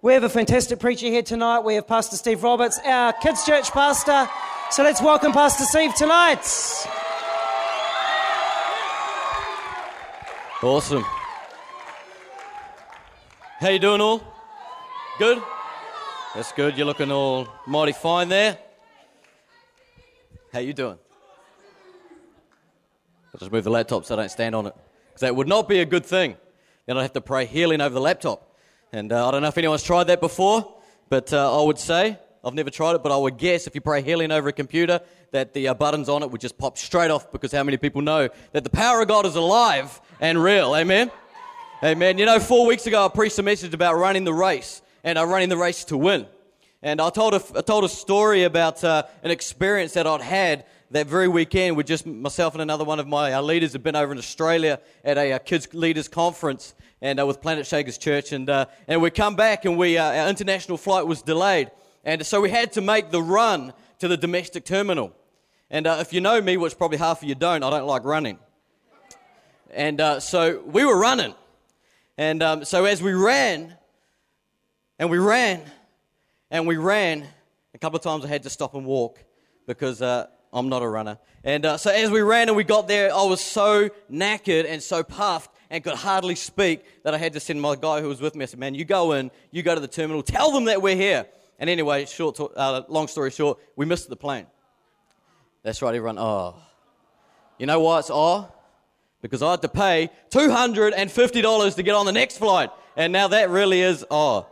We have a fantastic preacher here tonight. We have Pastor Steve Roberts, our kids' church pastor. So let's welcome Pastor Steve tonight. Awesome. How you doing all? Good? That's good. You're looking all mighty fine there. How you doing? I'll just move the laptop so I don't stand on it. Because that would not be a good thing. Then I'd have to pray healing over the laptop. And uh, I don't know if anyone's tried that before, but uh, I would say, I've never tried it, but I would guess if you pray healing over a computer, that the uh, buttons on it would just pop straight off because how many people know that the power of God is alive and real? Amen? Amen. You know, four weeks ago, I preached a message about running the race and I'm running the race to win. And I told a, I told a story about uh, an experience that I'd had that very weekend with just myself and another one of my uh, leaders had been over in Australia at a uh, kids leaders conference and uh, with Planetshakers Church. And, uh, and we come back and we, uh, our international flight was delayed. And so we had to make the run to the domestic terminal. And if you know me, which probably half of you don't, I don't like running. And so we were running. And um, so as we ran, and we ran, and we ran. A couple of times I had to stop and walk because uh, I'm not a runner. And uh, so as we ran and we got there, I was so knackered and so puffed and could hardly speak that I had to send my guy who was with me. I said, "Man, you go in, you go to the terminal, tell them that we're here." And anyway, short, uh, long story short, we missed the plane. That's right, everyone. Oh, you know why it's oh? Because I had to pay two hundred and fifty dollars to get on the next flight, and now that really is oh.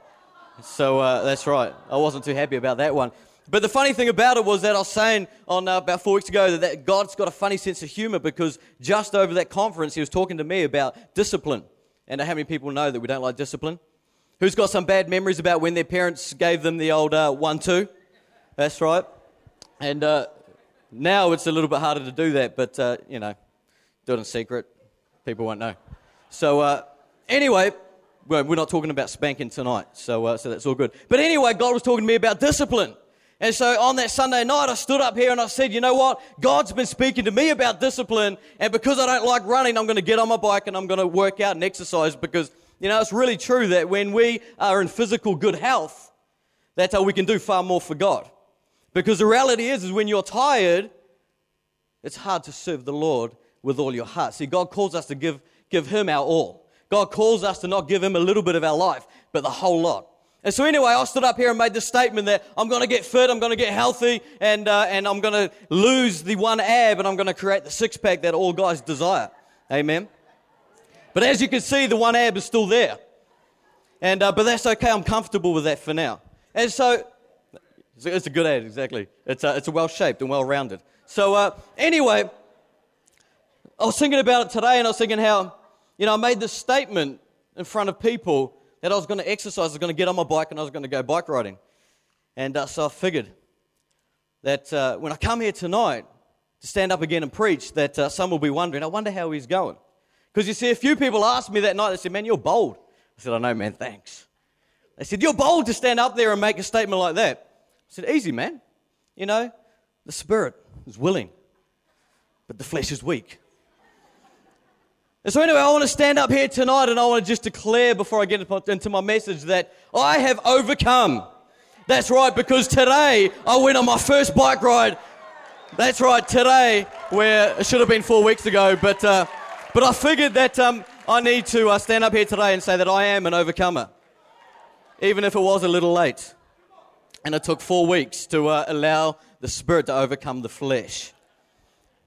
So uh, that's right. I wasn't too happy about that one. But the funny thing about it was that I was saying on uh, about four weeks ago that, that God's got a funny sense of humor because just over that conference, He was talking to me about discipline. And how many people know that we don't like discipline? Who's got some bad memories about when their parents gave them the old uh, one, two? That's right. And uh, now it's a little bit harder to do that, but uh, you know, do it in secret. People won't know. So, uh, anyway, well, we're not talking about spanking tonight, so, uh, so that's all good. But anyway, God was talking to me about discipline. And so on that Sunday night, I stood up here and I said, you know what? God's been speaking to me about discipline. And because I don't like running, I'm going to get on my bike and I'm going to work out and exercise because, you know, it's really true that when we are in physical good health, that's how we can do far more for God. Because the reality is, is when you're tired, it's hard to serve the Lord with all your heart. See, God calls us to give, give Him our all. God calls us to not give Him a little bit of our life, but the whole lot. And so, anyway, I stood up here and made the statement that I'm going to get fit, I'm going to get healthy, and, uh, and I'm going to lose the one ab, and I'm going to create the six pack that all guys desire. Amen. But as you can see, the one ab is still there. And, uh, but that's okay, I'm comfortable with that for now. And so, it's a good ad, exactly. It's, uh, it's well shaped and well rounded. So, uh, anyway, I was thinking about it today, and I was thinking how you know, I made this statement in front of people that I was going to exercise, I was going to get on my bike, and I was going to go bike riding. And uh, so I figured that uh, when I come here tonight to stand up again and preach, that uh, some will be wondering, I wonder how he's going. Because you see, a few people asked me that night, they said, Man, you're bold. I said, I know, man, thanks. They said, You're bold to stand up there and make a statement like that. I said, Easy, man. You know, the spirit is willing, but the flesh is weak. And so, anyway, I want to stand up here tonight and I want to just declare before I get into my message that I have overcome. That's right, because today I went on my first bike ride. That's right, today, where it should have been four weeks ago, but, uh, but I figured that um, I need to uh, stand up here today and say that I am an overcomer, even if it was a little late. And it took four weeks to uh, allow the Spirit to overcome the flesh.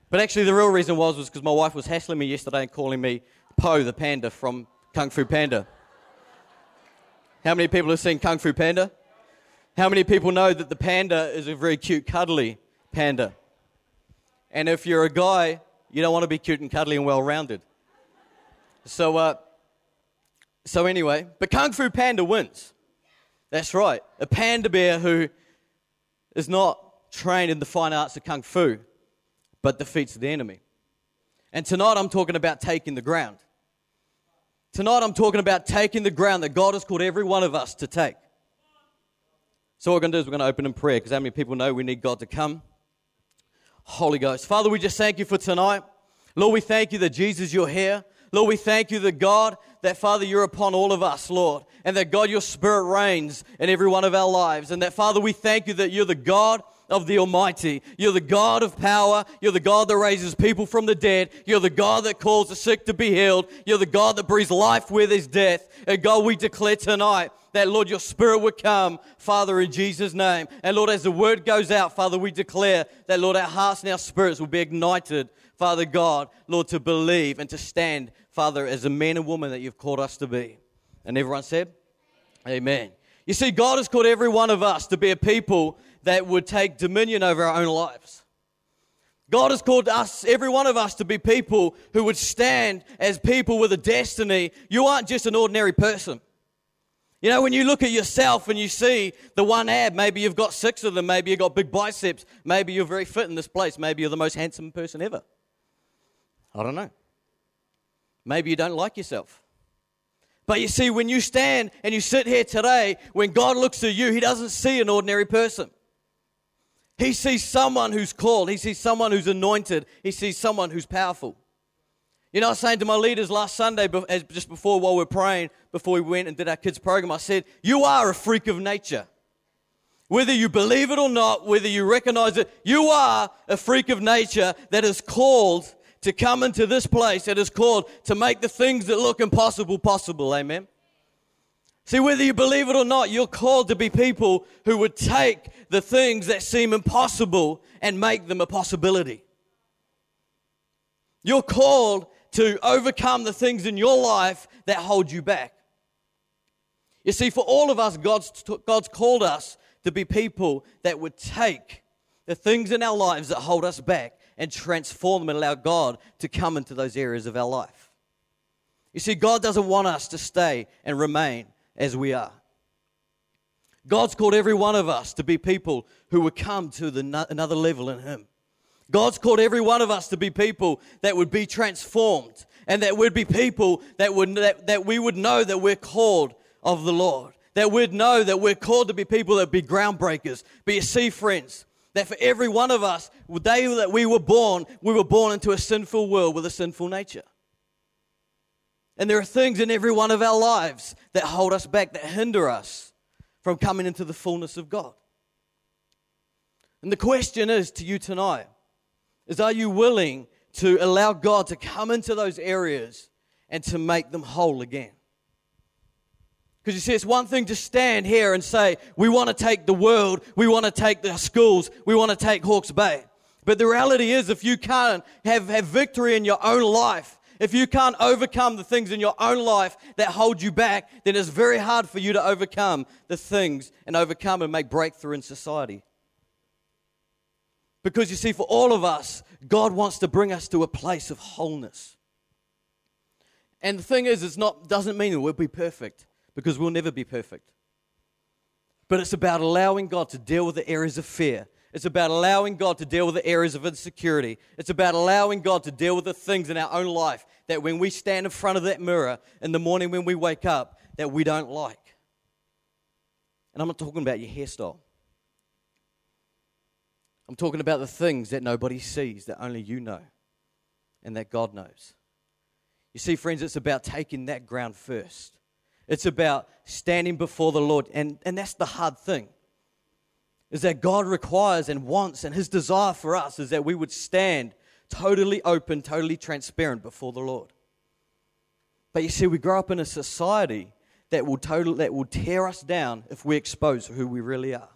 But actually, the real reason was was because my wife was hassling me yesterday and calling me Po the panda from Kung Fu Panda. How many people have seen Kung Fu Panda? How many people know that the panda is a very cute, cuddly panda? And if you're a guy, you don't want to be cute and cuddly and well rounded. So, uh, so anyway, but Kung Fu Panda wins. That's right. A panda bear who is not trained in the fine arts of Kung Fu but defeats the enemy. And tonight I'm talking about taking the ground. Tonight I'm talking about taking the ground that God has called every one of us to take. So what we're going to do is we're going to open in prayer because how many people know we need God to come? Holy Ghost. Father, we just thank you for tonight. Lord, we thank you that Jesus, you're here. Lord, we thank you that God, that Father, you're upon all of us, Lord, and that God, your Spirit reigns in every one of our lives. And that Father, we thank you that you're the God of the Almighty. You're the God of power. You're the God that raises people from the dead. You're the God that calls the sick to be healed. You're the God that breathes life where there's death. And God, we declare tonight that, Lord, your Spirit would come, Father, in Jesus' name. And Lord, as the word goes out, Father, we declare that, Lord, our hearts and our spirits will be ignited, Father God, Lord, to believe and to stand, Father, as a man and woman that you've called us to be. And everyone said, Amen. You see, God has called every one of us to be a people that would take dominion over our own lives. God has called us, every one of us, to be people who would stand as people with a destiny. You aren't just an ordinary person. You know, when you look at yourself and you see the one ab, maybe you've got six of them, maybe you've got big biceps, maybe you're very fit in this place, maybe you're the most handsome person ever. I don't know. Maybe you don't like yourself. But you see, when you stand and you sit here today, when God looks at you, He doesn't see an ordinary person. He sees someone who's called, He sees someone who's anointed, He sees someone who's powerful. You know, I was saying to my leaders last Sunday, just before while we are praying, before we went and did our kids' program, I said, You are a freak of nature. Whether you believe it or not, whether you recognize it, you are a freak of nature that is called to come into this place, that is called to make the things that look impossible possible. Amen. See, whether you believe it or not, you're called to be people who would take the things that seem impossible and make them a possibility. You're called to overcome the things in your life that hold you back. You see, for all of us, God's, God's called us to be people that would take the things in our lives that hold us back and transform them and allow God to come into those areas of our life. You see, God doesn't want us to stay and remain as we are. God's called every one of us to be people who would come to the, another level in Him. God's called every one of us to be people that would be transformed and that would be people that, would, that, that we would know that we're called of the Lord. That we'd know that we're called to be people that be groundbreakers. You see, friends, that for every one of us, the day that we were born, we were born into a sinful world with a sinful nature. And there are things in every one of our lives that hold us back, that hinder us from coming into the fullness of God. And the question is to you tonight is are you willing to allow God to come into those areas and to make them whole again? Because you see, it's one thing to stand here and say, we want to take the world, we want to take the schools, we want to take Hawke's Bay. But the reality is, if you can't have, have victory in your own life, if you can't overcome the things in your own life that hold you back, then it's very hard for you to overcome the things and overcome and make breakthrough in society. Because you see, for all of us, God wants to bring us to a place of wholeness. And the thing is, it's not doesn't mean that we'll be perfect, because we'll never be perfect. But it's about allowing God to deal with the areas of fear. It's about allowing God to deal with the areas of insecurity. It's about allowing God to deal with the things in our own life that when we stand in front of that mirror in the morning when we wake up, that we don't like. And I'm not talking about your hairstyle. I'm talking about the things that nobody sees, that only you know, and that God knows. You see, friends, it's about taking that ground first. It's about standing before the Lord. And, and that's the hard thing. Is that God requires and wants, and His desire for us is that we would stand totally open, totally transparent before the Lord. But you see, we grow up in a society that will, total, that will tear us down if we expose who we really are.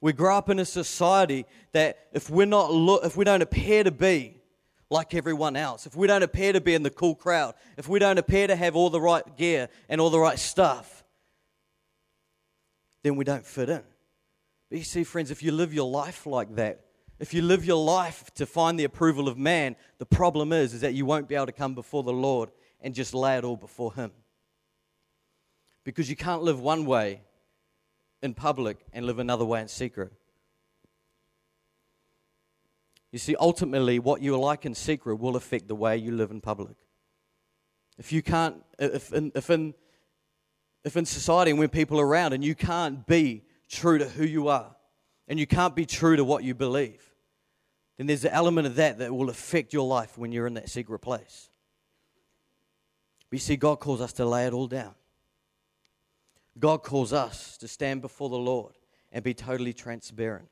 We grow up in a society that if we're not if we don't appear to be like everyone else, if we don't appear to be in the cool crowd, if we don't appear to have all the right gear and all the right stuff, then we don't fit in. But you see, friends, if you live your life like that, if you live your life to find the approval of man, the problem is, is that you won't be able to come before the Lord and just lay it all before Him. Because you can't live one way in public and live another way in secret. You see, ultimately, what you are like in secret will affect the way you live in public. If you can't, if in, if in, if in society and when people are around and you can't be true to who you are and you can't be true to what you believe, then there's an element of that that will affect your life when you're in that secret place. But you see, God calls us to lay it all down. God calls us to stand before the Lord and be totally transparent.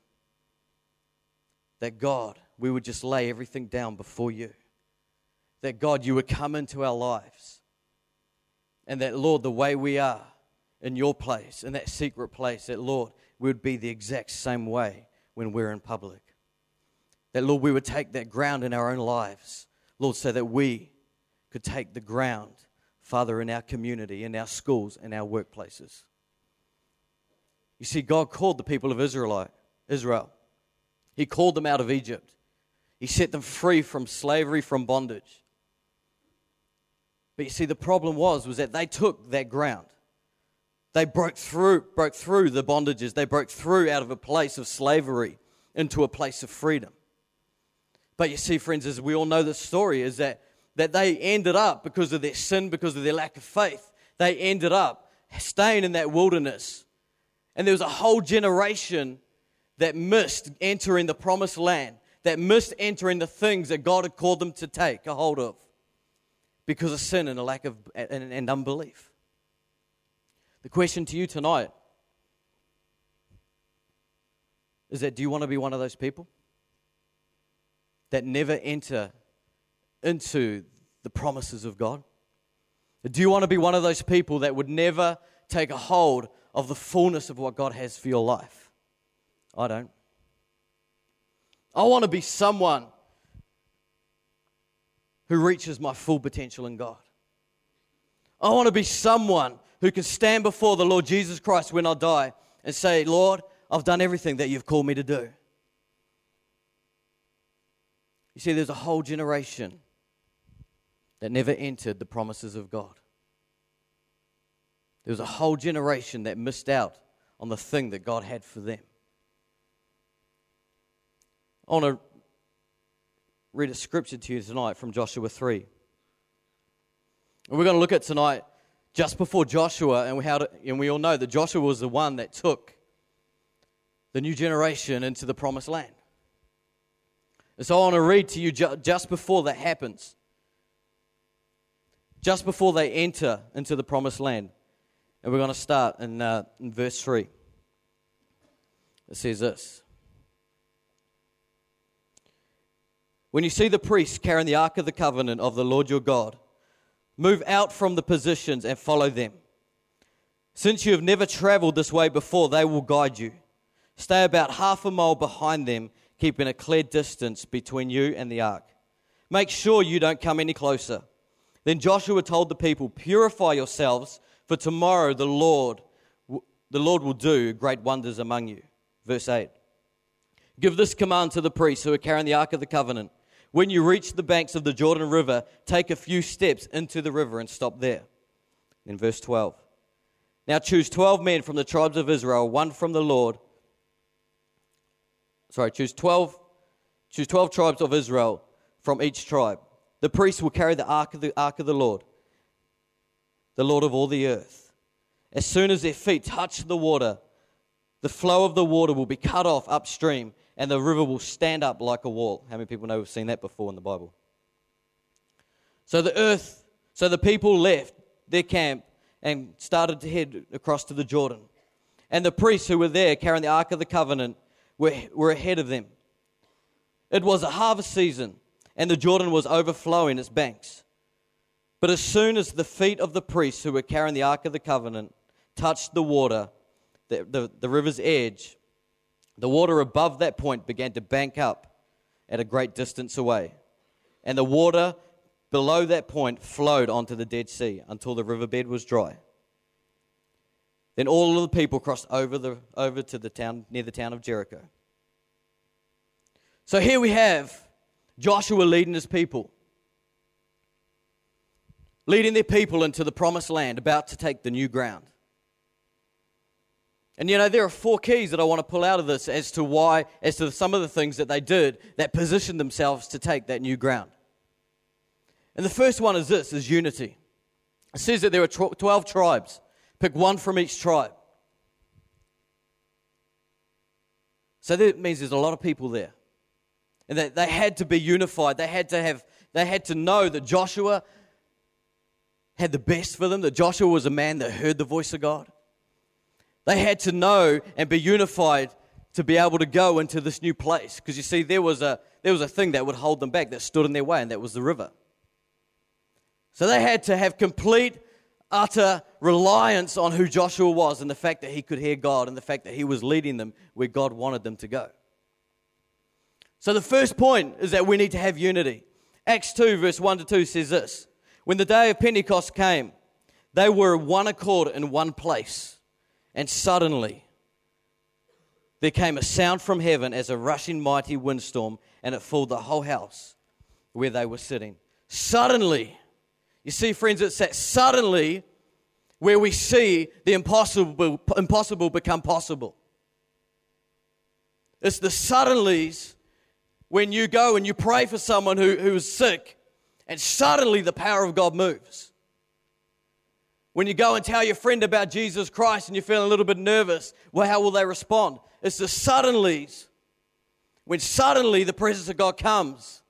That God, we would just lay everything down before you. That God, you would come into our lives. And that, Lord, the way we are in your place, in that secret place, that, Lord, we would be the exact same way when we're in public. That, Lord, we would take that ground in our own lives, Lord, so that we could take the ground, Father, in our community, in our schools, in our workplaces. You see, God called the people of Israel. Israel. He called them out of Egypt. He set them free from slavery, from bondage. But you see, the problem was, was that they took that ground. They broke through, broke through the bondages. They broke through out of a place of slavery into a place of freedom. But you see, friends, as we all know the story, is that that they ended up, because of their sin, because of their lack of faith, they ended up staying in that wilderness. And there was a whole generation that missed entering the promised land, that missed entering the things that God had called them to take a hold of because of sin and a lack of and, and unbelief. The question to you tonight is that do you want to be one of those people that never enter into the promises of God? Do you want to be one of those people that would never take a hold of the fullness of what God has for your life? I don't. I want to be someone who reaches my full potential in God. I want to be someone who can stand before the Lord Jesus Christ when I die and say, Lord, I've done everything that you've called me to do. You see, there's a whole generation that never entered the promises of God. There was a whole generation that missed out on the thing that God had for them. I want to read a scripture to you tonight from Joshua 3. And we're going to look at tonight just before Joshua, and we, to, and we all know that Joshua was the one that took the new generation into the promised land. And so I want to read to you ju- just before that happens just before they enter into the promised land. And we're going to start in, uh, in verse 3. It says this When you see the priests carrying the ark of the covenant of the Lord your God, move out from the positions and follow them. Since you have never traveled this way before, they will guide you. Stay about half a mile behind them, keeping a clear distance between you and the ark. Make sure you don't come any closer. Then Joshua told the people, Purify yourselves, for tomorrow the Lord, the Lord will do great wonders among you. Verse 8. Give this command to the priests who are carrying the Ark of the Covenant. When you reach the banks of the Jordan River, take a few steps into the river and stop there. In verse 12. Now choose 12 men from the tribes of Israel, one from the Lord. Sorry, choose 12, choose 12 tribes of Israel from each tribe the priests will carry the ark of the ark of the Lord, the Lord of all the earth. As soon as their feet touch the water, the flow of the water will be cut off upstream, and the river will stand up like a wall. How many people know we've seen that before in the Bible? So the earth, so the people left their camp and started to head across to the Jordan. And the priests who were there carrying the Ark of the Covenant were, were ahead of them. It was a harvest season, and the Jordan was overflowing its banks. But as soon as the feet of the priests who were carrying the Ark of the Covenant touched the water, the, the, the river's edge, the water above that point began to bank up at a great distance away. And the water below that point flowed onto the Dead Sea until the riverbed was dry. Then all of the people crossed over, the, over to the town near the town of Jericho. So here we have Joshua leading his people, leading their people into the promised land, about to take the new ground. And you know, there are four keys that I want to pull out of this as to why, as to some of the things that they did that positioned themselves to take that new ground. And the first one is this is unity. It says that there are 12 tribes. Pick one from each tribe. So that means there's a lot of people there. And that they had to be unified. They had to have they had to know that Joshua had the best for them, that Joshua was a man that heard the voice of God. They had to know and be unified to be able to go into this new place. Because you see, there was, a, there was a thing that would hold them back that stood in their way, and that was the river. So they had to have complete, utter reliance on who Joshua was and the fact that he could hear God and the fact that he was leading them where God wanted them to go. So the first point is that we need to have unity. Acts 2, verse 1 to 2 says this When the day of Pentecost came, they were one accord in one place, and suddenly there came a sound from heaven as a rushing mighty windstorm, and it filled the whole house where they were sitting. Suddenly, you see, friends, it's that suddenly where we see the impossible, impossible become possible. It's the suddenlies when you go and you pray for someone who, who's sick, and suddenly the power of God moves. When you go and tell your friend about Jesus Christ and you're feeling a little bit nervous, well, how will they respond? It's the suddenlies. When suddenly the presence of God comes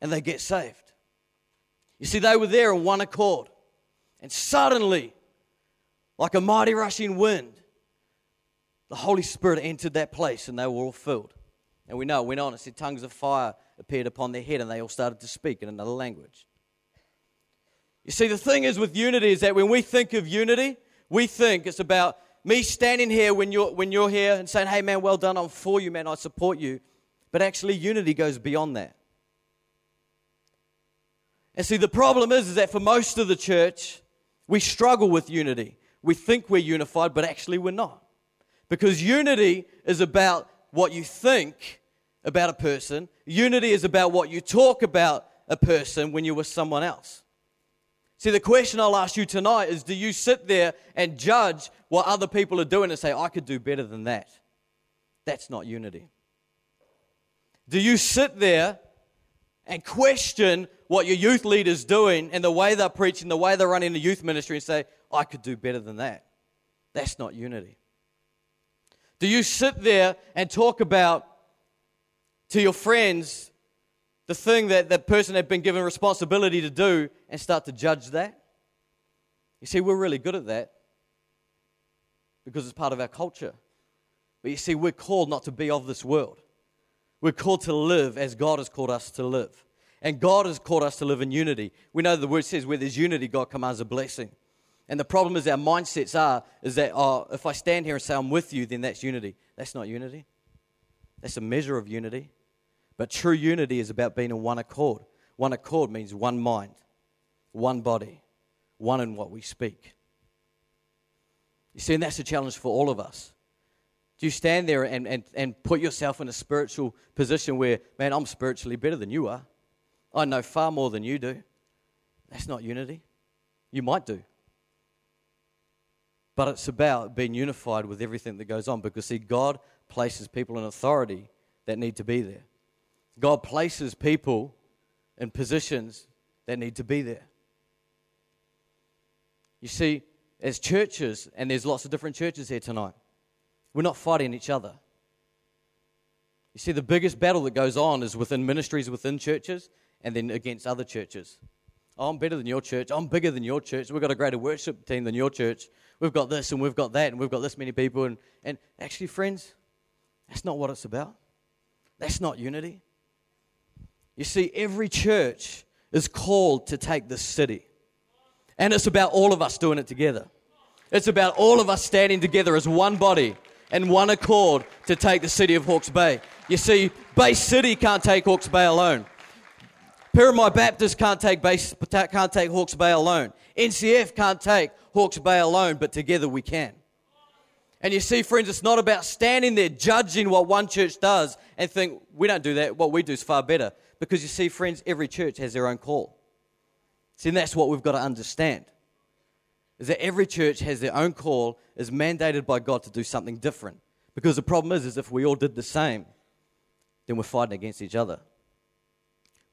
and they get saved. You see, they were there in one accord. And suddenly, like a mighty rushing wind, the Holy Spirit entered that place and they were all filled. And we know, it went on, it said tongues of fire appeared upon their head and they all started to speak in another language. You see, the thing is with unity is that when we think of unity, we think it's about me standing here when you're, when you're here and saying, hey, man, well done, I'm for you, man, I support you. But actually, unity goes beyond that. And see, the problem is, is that for most of the church, we struggle with unity. We think we're unified, but actually we're not. Because unity is about what you think about a person, unity is about what you talk about a person when you're with someone else. See, the question I'll ask you tonight is do you sit there and judge what other people are doing and say, I could do better than that? That's not unity. Do you sit there and question what your youth leader's doing and the way they're preaching, the way they're running the youth ministry and say, I could do better than that? That's not unity. Do you sit there and talk about to your friends the thing that that person had been given responsibility to do and start to judge that? You see, we're really good at that because it's part of our culture. But you see, we're called not to be of this world. We're called to live as God has called us to live. And God has called us to live in unity. We know the word says where there's unity, God commands a blessing. And the problem is our mindsets are is that oh, if I stand here and say I'm with you, then that's unity. That's not unity. That's a measure of unity. But true unity is about being in one accord. One accord means one mind, one body, one in what we speak. You see, and that's a challenge for all of us. Do you stand there and, and, and put yourself in a spiritual position where, man, I'm spiritually better than you are? I know far more than you do. That's not unity. You might do. But it's about being unified with everything that goes on because, see, God places people in authority that need to be there. God places people in positions that need to be there. You see, as churches, and there's lots of different churches here tonight, we're not fighting each other. You see, the biggest battle that goes on is within ministries within churches and then against other churches. Oh, I'm better than your church. I'm bigger than your church. We've got a greater worship team than your church. We've got this and we've got that and we've got this many people. And, and actually, friends, that's not what it's about. That's not unity. You see, every church is called to take this city. And it's about all of us doing it together. It's about all of us standing together as one body and one accord to take the city of Hawke's Bay. You see, Bay City can't take Hawke's Bay alone. Pyramid Baptist can't take, Bay, can't take Hawke's Bay alone. NCF can't take Hawke's Bay alone, but together we can. And you see, friends, it's not about standing there judging what one church does and think, we don't do that, what we do is far better. Because you see, friends, every church has their own call. See, and that's what we've got to understand. Is that every church has their own call, is mandated by God to do something different. Because the problem is, is if we all did the same, then we're fighting against each other.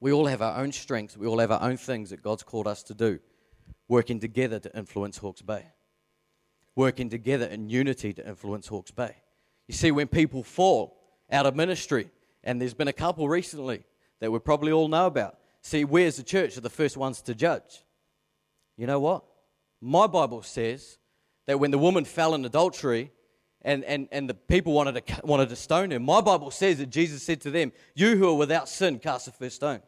We all have our own strengths, we all have our own things that God's called us to do, working together to influence Hawke's Bay, working together in unity to influence Hawke's Bay. You see, when people fall out of ministry, and there's been a couple recently that we probably all know about. See, we as the church are the first ones to judge. You know what? My Bible says that when the woman fell in adultery and, and, and the people wanted to, wanted to stone her, my Bible says that Jesus said to them, You who are without sin, cast the first stone.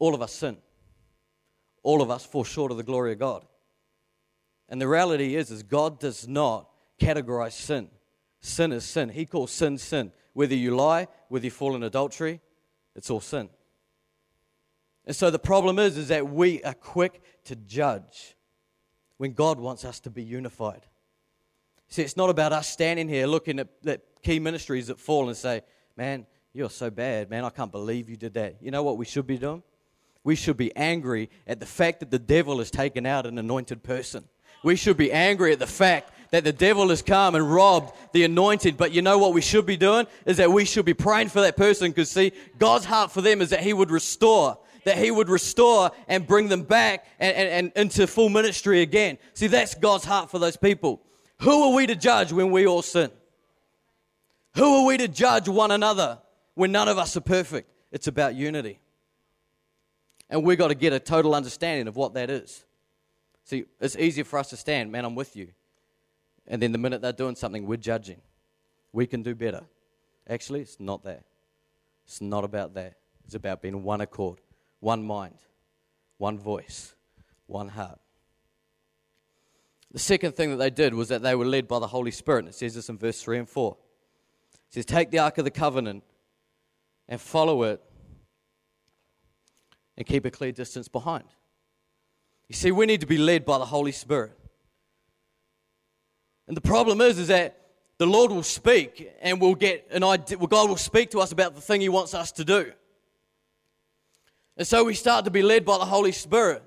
All of us sin. All of us fall short of the glory of God. And the reality is, is God does not categorize sin. Sin is sin. He calls sin sin. Whether you lie, whether you fall in adultery, it's all sin. And so the problem is, is that we are quick to judge when God wants us to be unified. See, it's not about us standing here looking at, at key ministries that fall and say, man, you're so bad, man, I can't believe you did that. You know what we should be doing? We should be angry at the fact that the devil has taken out an anointed person. We should be angry at the fact that the devil has come and robbed the anointed. But you know what we should be doing? Is that we should be praying for that person because, see, God's heart for them is that He would restore, that He would restore and bring them back and, and, and into full ministry again. See, that's God's heart for those people. Who are we to judge when we all sin? Who are we to judge one another when none of us are perfect? It's about unity. And we've got to get a total understanding of what that is. See, it's easier for us to stand, man, I'm with you. And then the minute they're doing something, we're judging. We can do better. Actually, it's not that. It's not about that. It's about being one accord, one mind, one voice, one heart. The second thing that they did was that they were led by the Holy Spirit. And it says this in verse 3 and 4. It says, Take the Ark of the Covenant and follow it and keep a clear distance behind. You see, we need to be led by the Holy Spirit. And the problem is, is that the Lord will speak and we'll get an idea, well, God will speak to us about the thing He wants us to do. And so we start to be led by the Holy Spirit.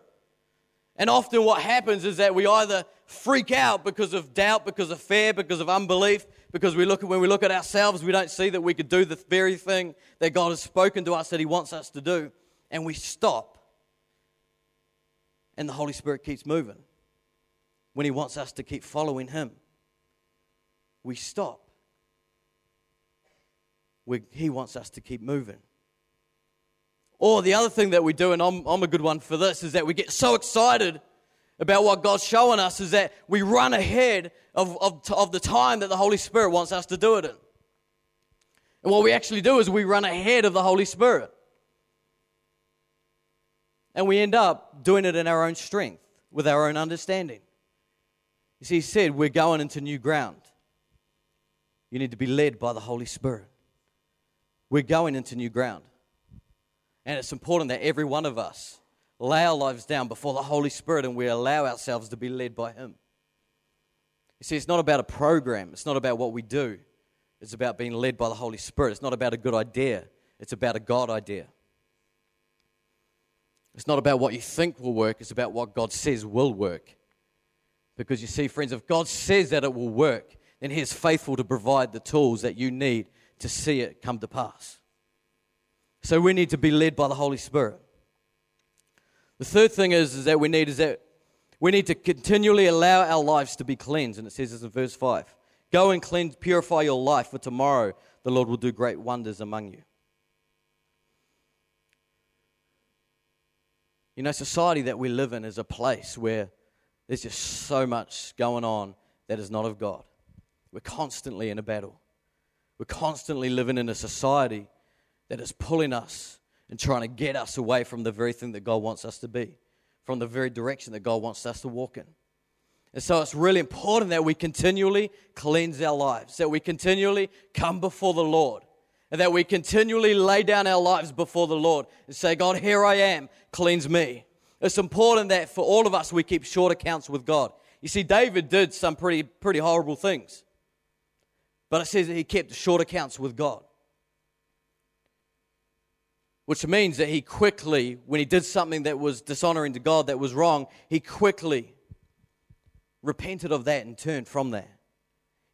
And often what happens is that we either freak out because of doubt, because of fear, because of unbelief, because we look at, when we look at ourselves, we don't see that we could do the very thing that God has spoken to us that He wants us to do. And we stop. And the Holy Spirit keeps moving when He wants us to keep following Him we stop. We, he wants us to keep moving. Or the other thing that we do, and I'm, I'm a good one for this, is that we get so excited about what God's showing us, is that we run ahead of, of, of the time that the Holy Spirit wants us to do it in. And what we actually do is we run ahead of the Holy Spirit. And we end up doing it in our own strength, with our own understanding. You see, he said we're going into new ground. You need to be led by the Holy Spirit. We're going into new ground. And it's important that every one of us lay our lives down before the Holy Spirit and we allow ourselves to be led by Him. You see, it's not about a program, it's not about what we do, it's about being led by the Holy Spirit. It's not about a good idea, it's about a God idea. It's not about what you think will work, it's about what God says will work. Because you see, friends, if God says that it will work, then He is faithful to provide the tools that you need to see it come to pass. So we need to be led by the Holy Spirit. The third thing is, is that we need is that we need to continually allow our lives to be cleansed. And it says this in verse 5. Go and cleanse, purify your life, for tomorrow the Lord will do great wonders among you. You know, society that we live in is a place where there's just so much going on that is not of God. We're constantly in a battle. We're constantly living in a society that is pulling us and trying to get us away from the very thing that God wants us to be, from the very direction that God wants us to walk in. And so it's really important that we continually cleanse our lives, that we continually come before the Lord, and that we continually lay down our lives before the Lord and say, God, here I am, cleanse me. It's important that for all of us we keep short accounts with God. You see, David did some pretty, pretty horrible things. But it says that he kept short accounts with God. Which means that he quickly, when he did something that was dishonoring to God, that was wrong, he quickly repented of that and turned from that.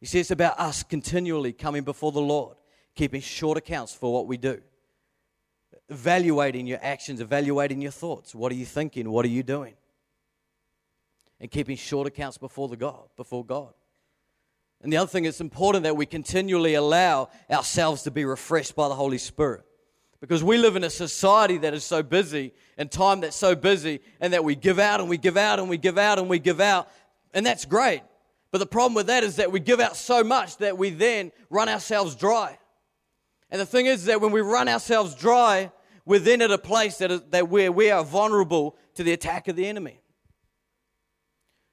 You see, it's about us continually coming before the Lord, keeping short accounts for what we do, evaluating your actions, evaluating your thoughts. What are you thinking? What are you doing? And keeping short accounts before the God, before God. And the other thing, it's important that we continually allow ourselves to be refreshed by the Holy Spirit. Because we live in a society that is so busy and time that's so busy, and that we give out and we give out and we give out and we give out. And that's great. But the problem with that is that we give out so much that we then run ourselves dry. And the thing is that when we run ourselves dry, we're then at a place that, is, that where we are vulnerable to the attack of the enemy.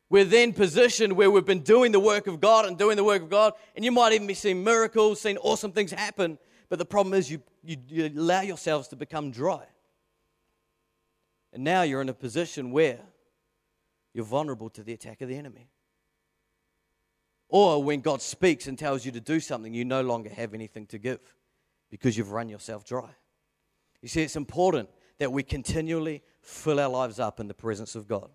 We're then positioned where we've been doing the work of God and doing the work of God, and you might even be seeing miracles, seeing awesome things happen, but the problem is you, you, you allow yourselves to become dry. And now you're in a position where you're vulnerable to the attack of the enemy. Or when God speaks and tells you to do something, you no longer have anything to give because you've run yourself dry. You see, it's important that we continually fill our lives up in the presence of God,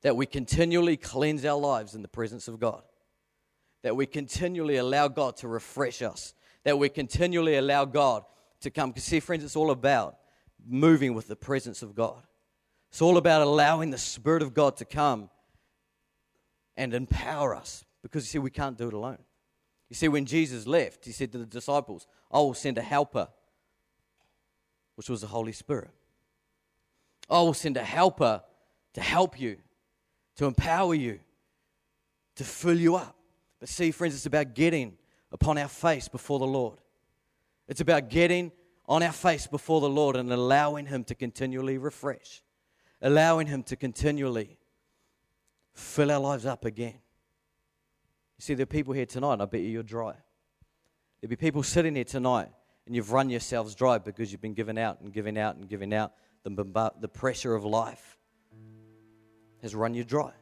that we continually cleanse our lives in the presence of God, that we continually allow God to refresh us, that we continually allow God to come. Because, see, friends, it's all about moving with the presence of God. It's all about allowing the Spirit of God to come and empower us because you see, we can't do it alone. You see, when Jesus left, he said to the disciples, I will send a helper, which was the Holy Spirit. I will send a helper to help you, to empower you, to fill you up. But see, friends, it's about getting upon our face before the Lord. It's about getting on our face before the Lord and allowing Him to continually refresh, allowing Him to continually fill our lives up again. See, there are people here tonight, and I bet you you're dry. There'll be people sitting here tonight and you've run yourselves dry because you've been giving out and giving out and giving out. The, the pressure of life has run you dry.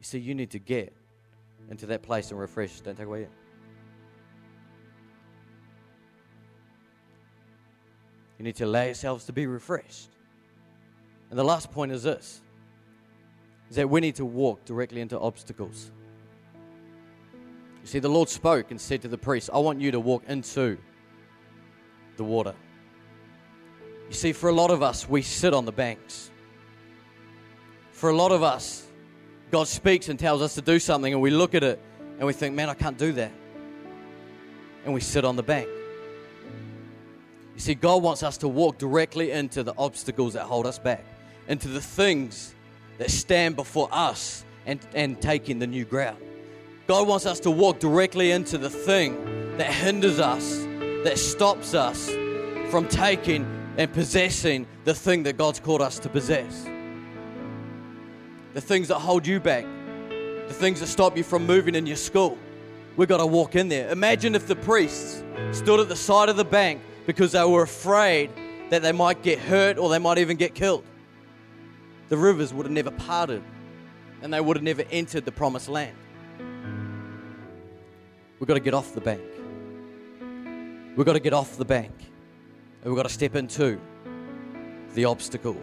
You see, you need to get into that place and refresh. Don't take away yet. You need to allow yourselves to be refreshed. And the last point is this is that we need to walk directly into obstacles. You see, the Lord spoke and said to the priest, I want you to walk into the water. You see, for a lot of us, we sit on the banks. For a lot of us, God speaks and tells us to do something, and we look at it and we think, man, I can't do that. And we sit on the bank. You see, God wants us to walk directly into the obstacles that hold us back, into the things that stand before us and, and taking the new ground. God wants us to walk directly into the thing that hinders us, that stops us from taking and possessing the thing that God's called us to possess. The things that hold you back, the things that stop you from moving in your school. We've got to walk in there. Imagine if the priests stood at the side of the bank because they were afraid that they might get hurt or they might even get killed. The rivers would have never parted and they would have never entered the promised land. We've got to get off the bank. We've got to get off the bank and we've got to step into the obstacle.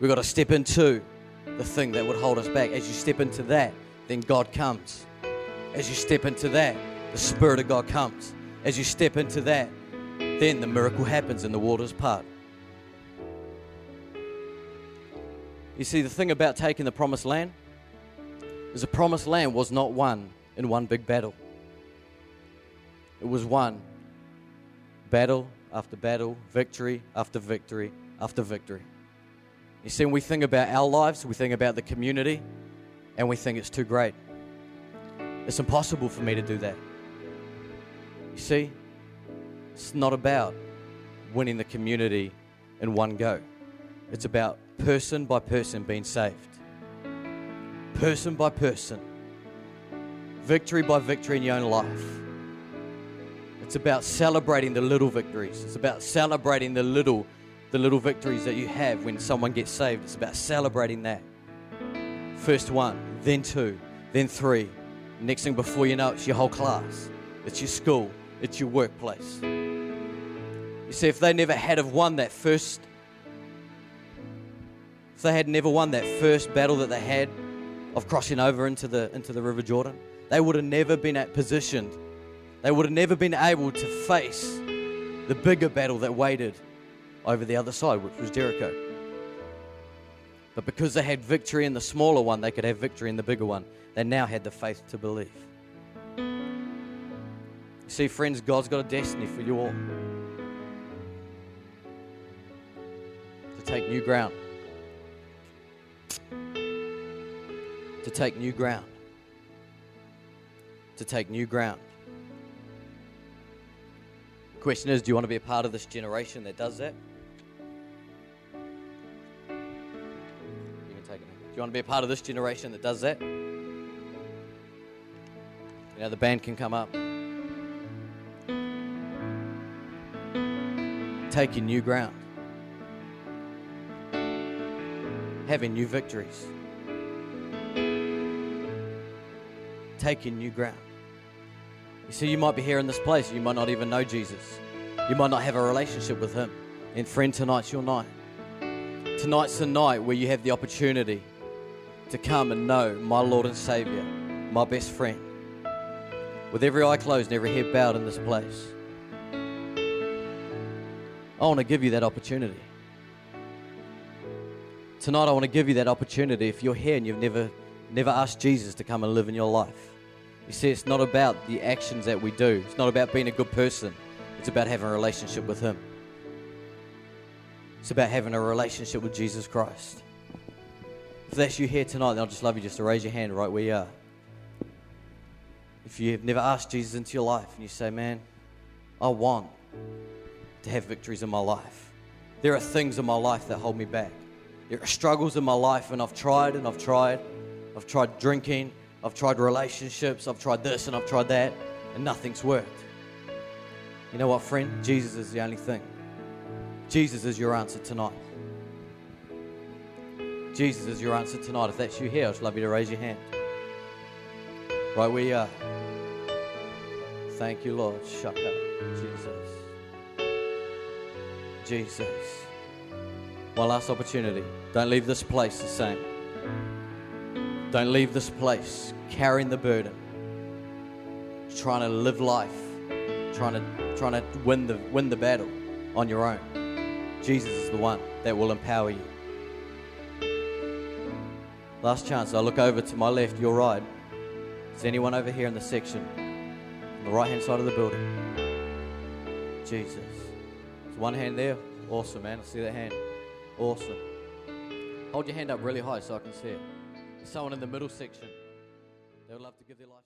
We've got to step into the thing that would hold us back. As you step into that, then God comes. As you step into that, the Spirit of God comes. As you step into that, then the miracle happens and the waters part. You see, the thing about taking the promised land is the promised land was not won in one big battle. It was won battle after battle, victory after victory after victory. You see, when we think about our lives, we think about the community, and we think it's too great. It's impossible for me to do that. You see, it's not about winning the community in one go, it's about person by person being saved. Person by person. Victory by victory in your own life. It's about celebrating the little victories. It's about celebrating the little the little victories that you have when someone gets saved. It's about celebrating that. First one, then two, then three. Next thing before you know, it's your whole class. It's your school. It's your workplace. You see, if they never had have won that first, if they had never won that first battle that they had of crossing over into the into the River Jordan, they would have never been at positioned. They would have never been able to face the bigger battle that waited over the other side, which was Jericho. But because they had victory in the smaller one, they could have victory in the bigger one. They now had the faith to believe. See, friends, God's got a destiny for you all to take new ground. To take new ground. To take new ground. Question is, do you want to be a part of this generation that does that? You can take it. Do you want to be a part of this generation that does that? You know, the band can come up. Taking new ground. Having new victories. Taking new ground. You see, you might be here in this place, you might not even know Jesus. You might not have a relationship with Him. And, friend, tonight's your night. Tonight's the night where you have the opportunity to come and know my Lord and Savior, my best friend. With every eye closed and every head bowed in this place, I want to give you that opportunity. Tonight, I want to give you that opportunity if you're here and you've never, never asked Jesus to come and live in your life. You see, it's not about the actions that we do, it's not about being a good person, it's about having a relationship with Him. It's about having a relationship with Jesus Christ. If that's you here tonight, then I'd just love you just to raise your hand right where you are. If you've never asked Jesus into your life and you say, Man, I want to have victories in my life. There are things in my life that hold me back. There are struggles in my life, and I've tried and I've tried. I've tried drinking, I've tried relationships, I've tried this and I've tried that, and nothing's worked. You know what, friend? Jesus is the only thing. Jesus is your answer tonight. Jesus is your answer tonight. If that's you here, I'd love you to raise your hand. Right where you uh, are. Thank you, Lord. Shut up. Jesus. Jesus. One last opportunity. Don't leave this place the same. Don't leave this place carrying the burden, trying to live life, trying to, trying to win, the, win the battle on your own. Jesus is the one that will empower you. Last chance. I look over to my left, your right. Is anyone over here in the section? On the right hand side of the building. Jesus. There's one hand there. Awesome, man. I see that hand. Awesome. Hold your hand up really high so I can see it. Someone in the middle section. They would love to give their life.